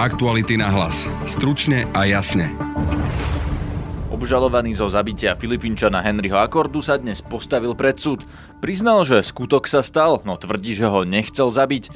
Aktuality na hlas. Stručne a jasne. Obžalovaný zo zabitia Filipínčana Henryho Akordu sa dnes postavil pred súd. Priznal, že skutok sa stal, no tvrdí, že ho nechcel zabiť.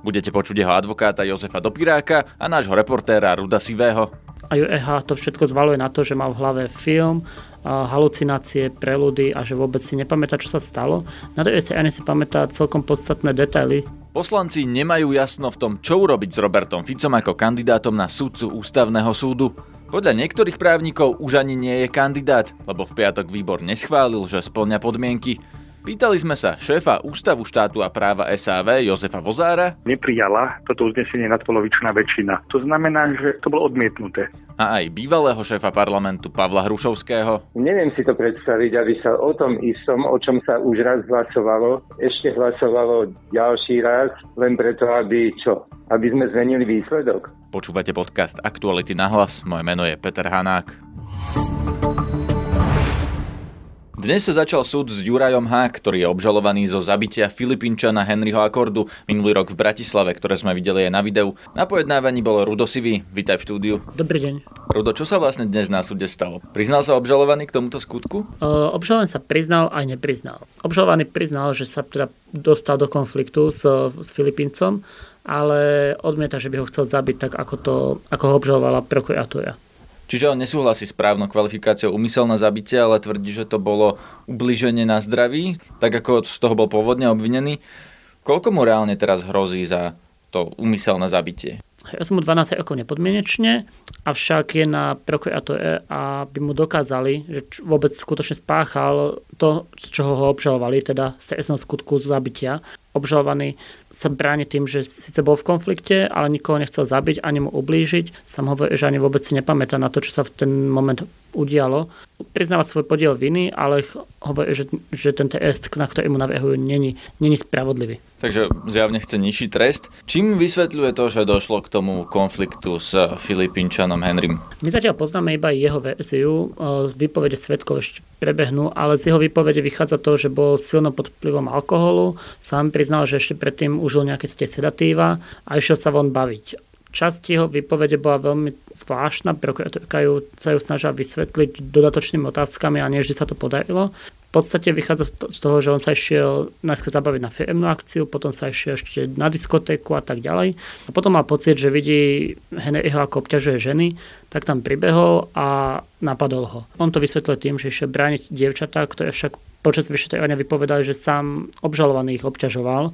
Budete počuť jeho advokáta Jozefa Dopiráka a nášho reportéra Ruda Sivého. A UEH to všetko zvaluje na to, že mal v hlave film, halucinácie, preludy a že vôbec si nepamätá, čo sa stalo. Na strane si pamätá celkom podstatné detaily. Poslanci nemajú jasno v tom, čo urobiť s Robertom Ficom ako kandidátom na súdcu ústavného súdu. Podľa niektorých právnikov už ani nie je kandidát, lebo v piatok výbor neschválil, že splňa podmienky. Pýtali sme sa šéfa Ústavu štátu a práva SAV Jozefa Vozára. Neprijala toto uznesenie nadpolovičná väčšina. To znamená, že to bolo odmietnuté. A aj bývalého šéfa parlamentu Pavla Hrušovského. Neviem si to predstaviť, aby sa o tom istom, o čom sa už raz hlasovalo, ešte hlasovalo ďalší raz, len preto, aby čo? Aby sme zmenili výsledok. Počúvate podcast Aktuality na hlas. Moje meno je Peter Hanák. Dnes sa začal súd s Jurajom H., ktorý je obžalovaný zo zabitia Filipínčana Henryho Akordu minulý rok v Bratislave, ktoré sme videli aj na videu. Na pojednávaní bolo Rudo Sivý. Vítaj v štúdiu. Dobrý deň. Rudo, čo sa vlastne dnes na súde stalo? Priznal sa obžalovaný k tomuto skutku? Uh, obžalovaný sa priznal aj nepriznal. Obžalovaný priznal, že sa teda dostal do konfliktu s, s Filipíncom, ale odmieta, že by ho chcel zabiť tak, ako, to, ako ho obžalovala prokuratúra. Čiže on nesúhlasí s právnou kvalifikáciou umyselné zabitie, ale tvrdí, že to bolo ubliženie na zdraví, tak ako z toho bol pôvodne obvinený. Koľko mu reálne teraz hrozí za to umyselné zabitie? Som mu 12 rokov nepodmienečne, avšak je na prokuratúre, aby mu dokázali, že vôbec skutočne spáchal to, z čoho ho obžalovali, teda z trestného skutku zabitia. Obžalovaný sa bráni tým, že síce bol v konflikte, ale nikoho nechcel zabiť ani mu ublížiť. Sam hovorí, že ani vôbec si nepamätá na to, čo sa v ten moment udialo. Priznáva svoj podiel viny, ale hovorí, že, že ten trest, na ktorý mu navrhujú, není, není spravodlivý. Takže zjavne chce nižší trest. Čím vysvetľuje to, že došlo k tomu konfliktu s Filipínčanom Henrym? My zatiaľ poznáme iba jeho verziu. Výpovede svetkov ešte prebehnú, ale z jeho výpovede vychádza to, že bol silno pod vplyvom alkoholu. Sám priznal, že ešte predtým užil nejaké tie sedatíva a išiel sa von baviť. Časť jeho výpovede bola veľmi zvláštna, prokurátorka ju, sa ju snažila vysvetliť dodatočnými otázkami a nie vždy sa to podarilo. V podstate vychádza z toho, že on sa išiel najskôr zabaviť na firmnú akciu, potom sa išiel ešte na diskotéku a tak ďalej. A potom mal pocit, že vidí Henryho ako obťažuje ženy, tak tam pribehol a napadol ho. On to vysvetlil tým, že išiel brániť dievčatá, ktoré však počas vyšetrovania vypovedali, že sám obžalovaný ich obťažoval.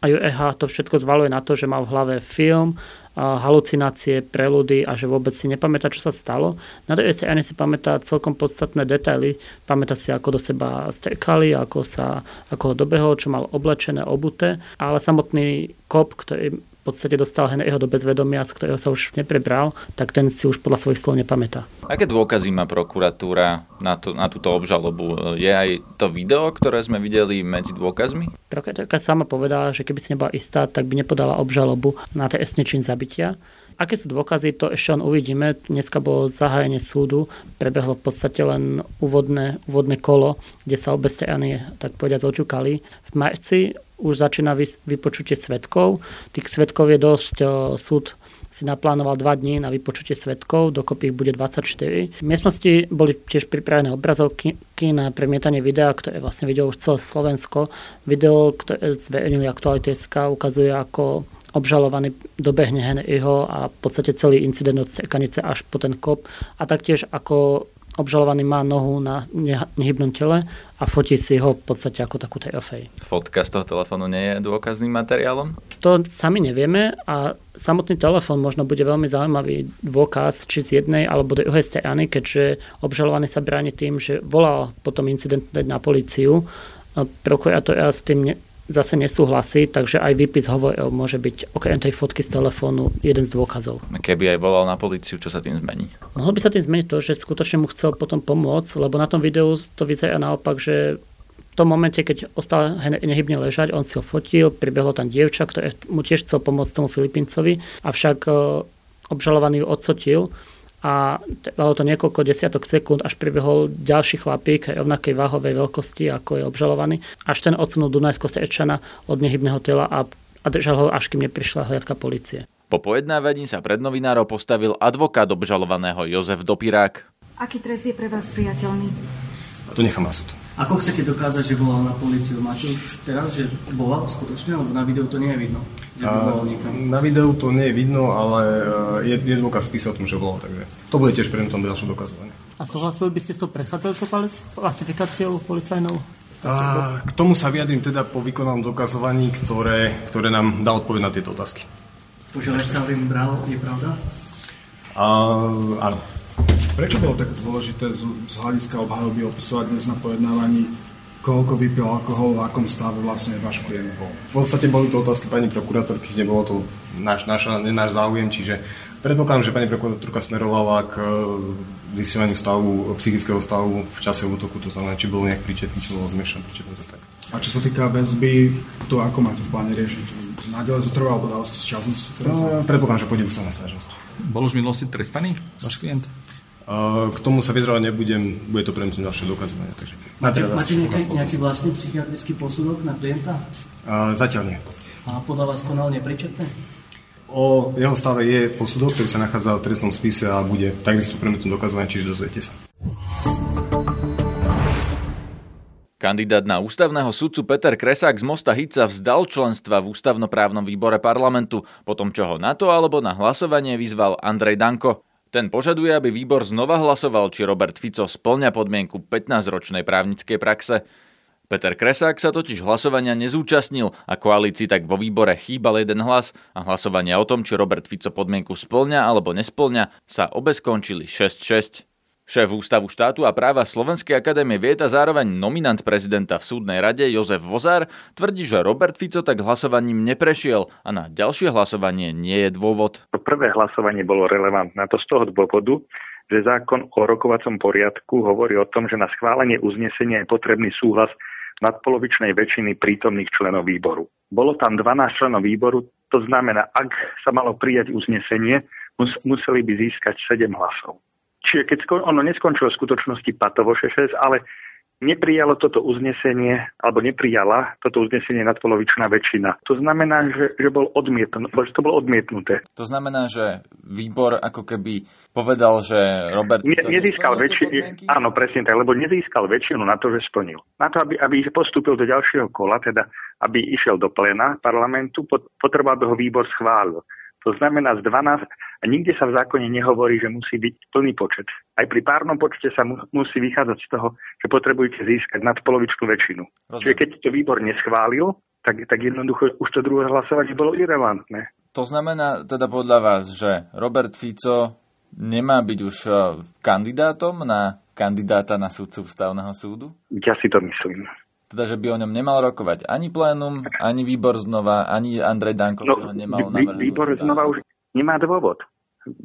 A UEH to všetko zvaluje na to, že mal v hlave film, halucinácie, preludy a že vôbec si nepamätá, čo sa stalo. Na druhej strane si pamätá celkom podstatné detaily. Pamätá si, ako do seba strkali, ako, sa, ako ho dobehol, čo mal oblečené, obuté. Ale samotný kop, ktorý v podstate dostal Henryho do bezvedomia, z ktorého sa už neprebral, tak ten si už podľa svojich slov nepamätá. Aké dôkazy má prokuratúra na, to, na túto obžalobu? Je aj to video, ktoré sme videli medzi dôkazmi? Prokuratúrka sama povedala, že keby si nebola istá, tak by nepodala obžalobu na trestný čin zabitia. Aké sú dôkazy, to ešte len uvidíme. Dneska bolo zahájenie súdu, prebehlo v podstate len úvodné, úvodné kolo, kde sa obe strany, tak povedať, zoťukali. V marci už začína vypočutie svetkov. Tých svetkov je dosť. Súd si naplánoval dva dní na vypočutie svetkov, dokopy ich bude 24. V miestnosti boli tiež pripravené obrazovky na premietanie videa, ktoré vlastne videlo už celé Slovensko. Video, ktoré zverejnili Aktuality.sk, ukazuje, ako obžalovaný dobehne Henryho a v podstate celý incident od Cerkanice až po ten kop a taktiež ako obžalovaný má nohu na nehybnom tele a fotí si ho v podstate ako takú trofej. Fotka z toho telefónu nie je dôkazným materiálom? To sami nevieme a samotný telefón možno bude veľmi zaujímavý dôkaz či z jednej alebo druhej strany, keďže obžalovaný sa bráni tým, že volal potom incident na policiu. Prokurátor s tým zase nesúhlasí, takže aj výpis hovoril môže byť okrem tej fotky z telefónu jeden z dôkazov. Keby aj volal na policiu, čo sa tým zmení? Mohlo by sa tým zmeniť to, že skutočne mu chcel potom pomôcť, lebo na tom videu to vyzerá naopak, že v tom momente, keď ostal nehybne ležať, on si ho fotil, pribehlo tam dievča, ktoré mu tiež chcel pomôcť tomu Filipíncovi, avšak e, obžalovaný ju odsotil a trvalo to niekoľko desiatok sekúnd, až pribehol ďalší chlapík rovnakej váhovej veľkosti, ako je obžalovaný, až ten odsunul Dunajsko Strečana od nehybného tela a, a držal ho, až kým neprišla hliadka policie. Po pojednávaní sa pred novinárov postavil advokát obžalovaného Jozef Dopirák. Aký trest je pre vás priateľný? To nechám na súd. Ako chcete dokázať, že volal na policiu? Máte už teraz, že volal skutočne, alebo na videu to nie je vidno? Že by volal niekam? Na videu to nie je vidno, ale je, je dôkaz spísal o tom, že volal, takže to bude tiež predmetom ďalšom dokazovania. A súhlasili by ste s tou predchádzajúcou klasifikáciou policajnou? A, k tomu sa vyjadrím teda po vykonanom dokazovaní, ktoré, ktoré nám dá odpoveď na tieto otázky. To, že Lech bral, je pravda? A, áno. Prečo bolo tak dôležité z, z hľadiska obhajoby opisovať dnes na pojednávaní, koľko vypil alkohol, v akom stave vlastne váš klient bol? V podstate boli to otázky pani prokurátorky, nebolo to náš, náš, náš záujem, čiže predpokladám, že pani prokurátorka smerovala k e, zisťovaniu stavu, psychického stavu v čase útoku, to znamená, či bol nejak príčetný, či bol zmiešaný príčetný, to tak. A čo sa týka väzby, to ako máte v pláne riešiť? Naďalej zotrvá, alebo dal ste z časnosti? No, predpokladám, že pôjde ústavná sťažnosť. Bol už v minulosti trestaný váš klient? K tomu sa vyzrovať nebudem, bude to pre mňa ďalšie dokazovanie. Takže máte máte nejaký, nejaký vlastný psychiatrický posudok na klienta? Uh, zatiaľ nie. A podľa vás konal nepríčetné? O jeho stave je posudok, ktorý sa nachádza v trestnom spise a bude takisto predmetom dokazovania, čiže dozviete sa. Kandidát na ústavného sudcu Peter Kresák z Mosta Hica vzdal členstva v ústavnoprávnom výbore parlamentu, potom čo ho na to alebo na hlasovanie vyzval Andrej Danko. Ten požaduje, aby výbor znova hlasoval, či Robert Fico splňa podmienku 15-ročnej právnickej praxe. Peter Kresák sa totiž hlasovania nezúčastnil a koalícii tak vo výbore chýbal jeden hlas a hlasovania o tom, či Robert Fico podmienku splňa alebo nesplňa, sa obe skončili 6-6. Šéf Ústavu štátu a práva Slovenskej akadémie vied a zároveň nominant prezidenta v súdnej rade Jozef Vozár tvrdí, že Robert Fico tak hlasovaním neprešiel a na ďalšie hlasovanie nie je dôvod. To prvé hlasovanie bolo relevantné. To z toho dôvodu, že zákon o rokovacom poriadku hovorí o tom, že na schválenie uznesenia je potrebný súhlas nadpolovičnej väčšiny prítomných členov výboru. Bolo tam 12 členov výboru, to znamená, ak sa malo prijať uznesenie, museli by získať 7 hlasov. Čiže keď ono neskončilo v skutočnosti patovo 6 ale neprijalo toto uznesenie, alebo neprijala toto uznesenie nadpolovičná väčšina. To znamená, že, že, bol odmietn- že to bolo odmietnuté. To znamená, že výbor ako keby povedal, že Robert... Ne, nezískal väčšinu, áno, presne tak, lebo nezískal väčšinu na to, že splnil. Na to, aby, aby postúpil do ďalšieho kola, teda aby išiel do plena parlamentu, potreboval by ho výbor schválil. To znamená z 12 a nikde sa v zákone nehovorí, že musí byť plný počet. Aj pri párnom počte sa mu, musí vychádzať z toho, že potrebujete získať nadpolovičnú väčšinu. Rozumiem. Čiže keď to výbor neschválil, tak, tak jednoducho už to druhé hlasovanie bolo irrelevantné. To znamená teda podľa vás, že Robert Fico nemá byť už e, kandidátom na kandidáta na súdcu ústavného súdu? Ja si to myslím teda, že by o ňom nemal rokovať ani plénum, ani výbor znova, ani Andrej Danko no, ho nemal navrhnúť. Výbor znova už nemá dôvod.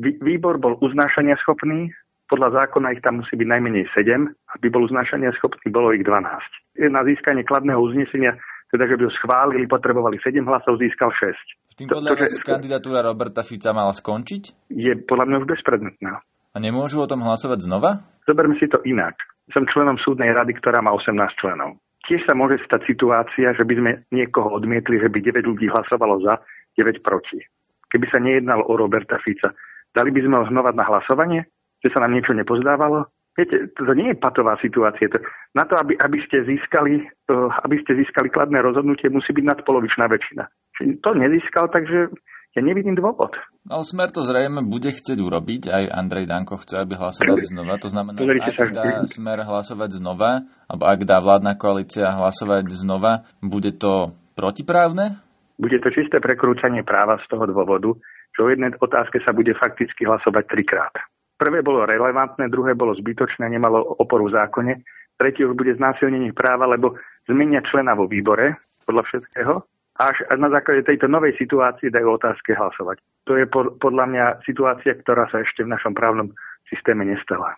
Výbor bol uznášania schopný, podľa zákona ich tam musí byť najmenej 7, aby bol uznášania schopný, bolo ich 12. Na získanie kladného uznesenia, teda že by ho schválili, potrebovali 7 hlasov, získal 6. Tým podľa to, vás že... kandidatúra Roberta Fica mala skončiť? Je podľa mňa už bezpredmetná. A nemôžu o tom hlasovať znova? Zoberme si to inak. Som členom súdnej rady, ktorá má 18 členov. Tiež sa môže stať situácia, že by sme niekoho odmietli, že by 9 ľudí hlasovalo za, 9 proti. Keby sa nejednalo o Roberta Fica, dali by sme ho znova na hlasovanie? Že sa nám niečo nepozdávalo? Viete, to nie je patová situácia. Na to, aby, aby, ste získali, eh, aby ste získali kladné rozhodnutie, musí byť nadpolovičná väčšina. Čiže to nezískal, takže ja nevidím dôvod. No Smer to zrejme bude chcieť urobiť, aj Andrej Danko chce, aby hlasovali znova. To znamená, že ak dá Smer hlasovať znova, alebo ak dá vládna koalícia hlasovať znova, bude to protiprávne? Bude to čisté prekrúcanie práva z toho dôvodu, že o jednej otázke sa bude fakticky hlasovať trikrát. Prvé bolo relevantné, druhé bolo zbytočné, nemalo oporu v zákone. Tretie už bude znásilnenie práva, lebo zmenia člena vo výbore podľa všetkého až na základe tejto novej situácie dajú otázky hlasovať. To je podľa mňa situácia, ktorá sa ešte v našom právnom systéme nestala.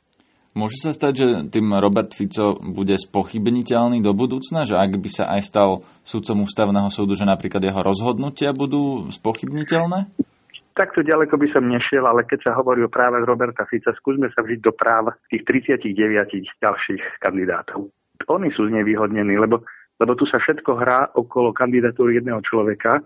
Môže sa stať, že tým Robert Fico bude spochybniteľný do budúcna, že ak by sa aj stal sudcom ústavného súdu, že napríklad jeho rozhodnutia budú spochybniteľné? Takto ďaleko by som nešiel, ale keď sa hovorí o práve Roberta Fica, skúsme sa vžiť do práv tých 39 ďalších kandidátov. Oni sú znevýhodnení, lebo lebo tu sa všetko hrá okolo kandidatúry jedného človeka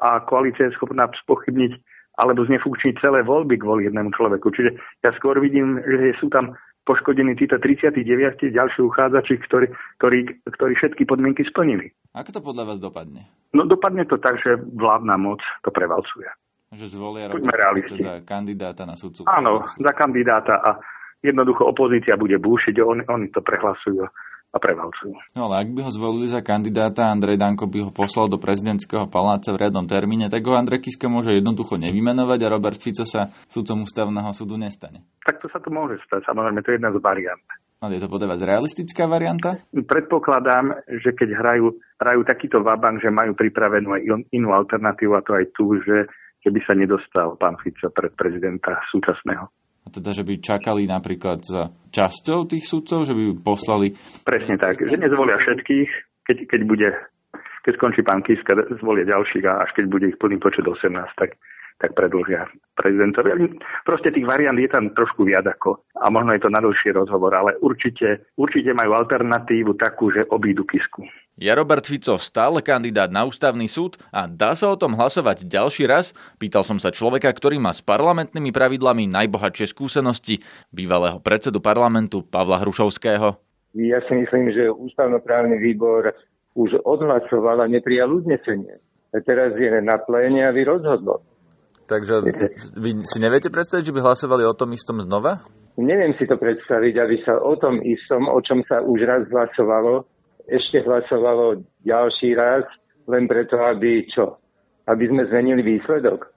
a koalícia je schopná spochybniť alebo znefunkční celé voľby kvôli jednému človeku. Čiže ja skôr vidím, že sú tam poškodení títo 39 ďalší uchádzači, ktorí, ktorí, ktorí všetky podmienky splnili. Ako to podľa vás dopadne? No dopadne to tak, že vládna moc to prevalcuje. Že zvolia za kandidáta na sudcu. Áno, za kandidáta a jednoducho opozícia bude búšiť, oni, oni to prehlasujú a prevalcujú. No ale ak by ho zvolili za kandidáta, Andrej Danko by ho poslal do prezidentského paláca v riadnom termíne, tak ho Andrej Kiska môže jednoducho nevymenovať a Robert Fico sa sudcom ústavného súdu nestane. Tak to sa to môže stať, samozrejme, to je jedna z variant. Ale je to podľa vás realistická varianta? Predpokladám, že keď hrajú, hrajú takýto vabank, že majú pripravenú aj inú alternatívu a to aj tu, že keby sa nedostal pán Fico pred prezidenta súčasného. A teda, že by čakali napríklad za časťou tých sudcov, že by poslali... Presne tak, že nezvolia všetkých, keď, keď bude keď skončí pán Kiska, zvolia ďalších a až keď bude ich plný počet 18, tak tak predlžia prezidentovi. Proste tých variant je tam trošku viac ako a možno je to na dlhší rozhovor, ale určite, určite majú alternatívu takú, že obídu Kisku. Je Robert Fico stále kandidát na ústavný súd a dá sa o tom hlasovať ďalší raz? Pýtal som sa človeka, ktorý má s parlamentnými pravidlami najbohatšie skúsenosti, bývalého predsedu parlamentu Pavla Hrušovského. Ja si myslím, že ústavnoprávny výbor už odhlasoval a neprijal uznesenie. A teraz je na pléne, aby rozhodlo. Takže vy si neviete predstaviť, že by hlasovali o tom istom znova? Neviem si to predstaviť, aby sa o tom istom, o čom sa už raz hlasovalo, ešte hlasovalo ďalší raz, len preto, aby čo? Aby sme zmenili výsledok.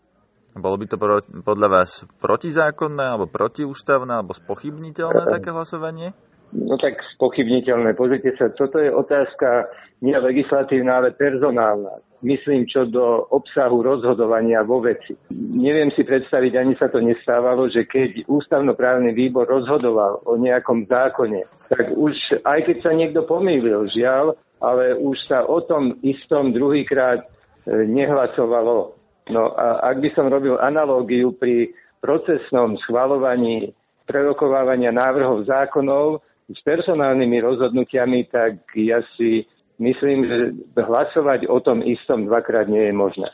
Bolo by to podľa vás protizákonné, alebo protiústavné, alebo spochybniteľné také hlasovanie? No tak spochybniteľné. Pozrite sa, toto je otázka nie legislatívna, ale personálna. Myslím, čo do obsahu rozhodovania vo veci. Neviem si predstaviť, ani sa to nestávalo, že keď ústavnoprávny výbor rozhodoval o nejakom zákone, tak už, aj keď sa niekto pomýlil, žiaľ, ale už sa o tom istom druhýkrát e, nehlasovalo. No a ak by som robil analógiu pri procesnom schvalovaní prerokovávania návrhov zákonov, s personálnymi rozhodnutiami, tak ja si myslím, že hlasovať o tom istom dvakrát nie je možné.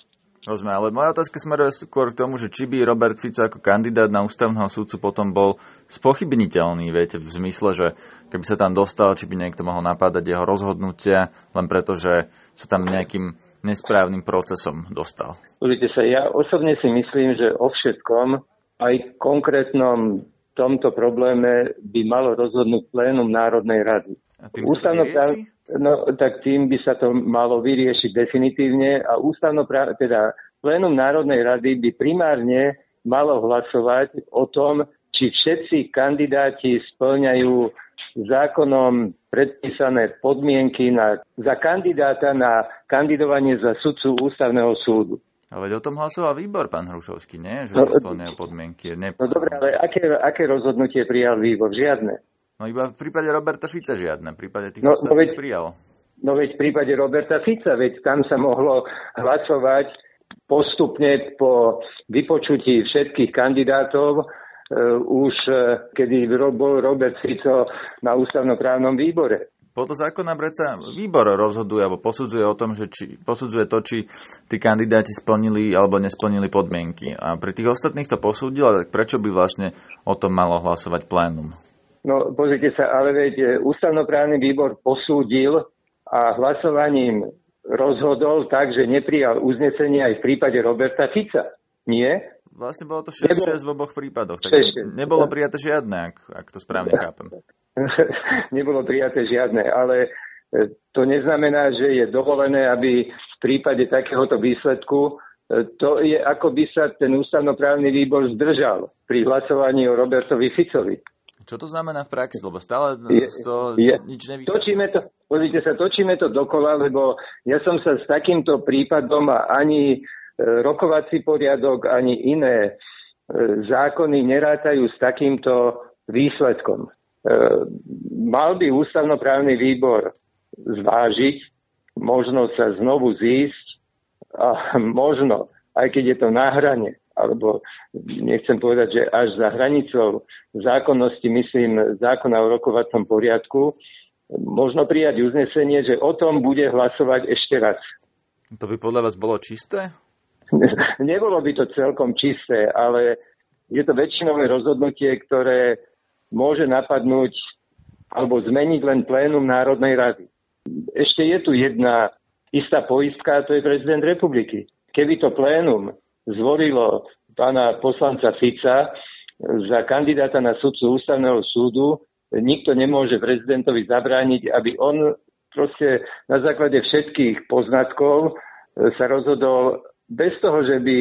Rozumiem, ale moja otázka smeruje skôr k tomu, že či by Robert Fico ako kandidát na ústavného súdcu potom bol spochybniteľný, viete, v zmysle, že keby sa tam dostal, či by niekto mohol napádať jeho rozhodnutia, len preto, že sa tam nejakým nesprávnym procesom dostal. Pozrite sa, ja osobne si myslím, že o všetkom, aj konkrétnom tomto probléme by malo rozhodnúť plénum Národnej rady. A tým Ústavnoprávne, no, tak tým by sa to malo vyriešiť definitívne a ústavnoprávne, teda plénum Národnej rady by primárne malo hlasovať o tom, či všetci kandidáti splňajú zákonom predpísané podmienky na, za kandidáta na kandidovanie za sudcu ústavného súdu. Ale o tom hlasoval výbor, pán Hrušovský, nie? Že no, splňajú podmienky. Ne... No dobre, ale aké, aké rozhodnutie prijal výbor? Žiadne. No iba v prípade Roberta Fica žiadne, v prípade tých no, no veď, prijal. No veď v prípade Roberta Fica, veď tam sa mohlo hlasovať postupne po vypočutí všetkých kandidátov, uh, už uh, kedy bol Robert Fico na ústavnoprávnom výbore. Podľa zákona predsa výbor rozhoduje alebo posudzuje o tom, že či, posudzuje to, či tí kandidáti splnili alebo nesplnili podmienky. A pri tých ostatných to posúdil, tak prečo by vlastne o tom malo hlasovať plénum? No pozrite sa, ale veď e, ústavnoprávny výbor posúdil a hlasovaním rozhodol tak, že neprijal uznesenie aj v prípade Roberta Fica. Nie? Vlastne bolo to 6-6 v oboch prípadoch, tak 6, nebolo prijaté žiadne, ak, ak to správne chápem. nebolo prijaté žiadne, ale e, to neznamená, že je dovolené, aby v prípade takéhoto výsledku e, to je, ako by sa ten ústavnoprávny výbor zdržal pri hlasovaní o Robertovi Ficovi. Čo to znamená v praxi? Lebo stále je, to je, nič nevychádza. Točíme to, pozrite sa, točíme to dokola, lebo ja som sa s takýmto prípadom a ani e, rokovací poriadok, ani iné zákony nerátajú s takýmto výsledkom. E, mal by ústavnoprávny výbor zvážiť, možno sa znovu zísť a možno, aj keď je to na hrane, alebo nechcem povedať, že až za hranicou zákonnosti, myslím, zákona o rokovacom poriadku, možno prijať uznesenie, že o tom bude hlasovať ešte raz. To by podľa vás bolo čisté? Nebolo by to celkom čisté, ale je to väčšinové rozhodnutie, ktoré môže napadnúť alebo zmeniť len plénum Národnej rady. Ešte je tu jedna istá poistka, a to je prezident republiky. Keby to plénum zvolilo pána poslanca Fica za kandidáta na sudcu ústavného súdu, nikto nemôže prezidentovi zabrániť, aby on proste na základe všetkých poznatkov sa rozhodol bez toho, že by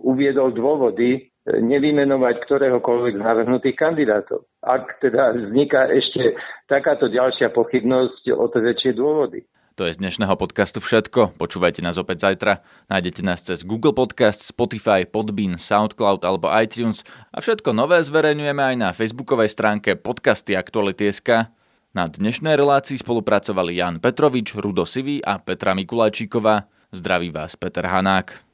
uviedol dôvody, nevymenovať ktoréhokoľvek z navrhnutých kandidátov. Ak teda vzniká ešte takáto ďalšia pochybnosť, o to väčšie dôvody. To je z dnešného podcastu všetko. Počúvajte nás opäť zajtra. Nájdete nás cez Google Podcast, Spotify, Podbean, Soundcloud alebo iTunes a všetko nové zverejňujeme aj na facebookovej stránke podcasty Aktuality.sk. Na dnešnej relácii spolupracovali Jan Petrovič, Rudo Sivý a Petra Mikulajčíková. Zdraví vás Peter Hanák.